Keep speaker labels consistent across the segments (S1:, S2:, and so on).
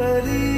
S1: करी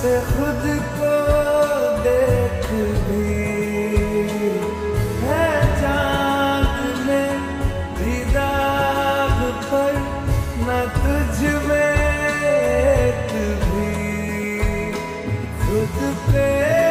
S1: से खुद को देख भी है चाँद में दीदार पर न तुझ में भी खुद पे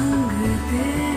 S1: 唱歌的。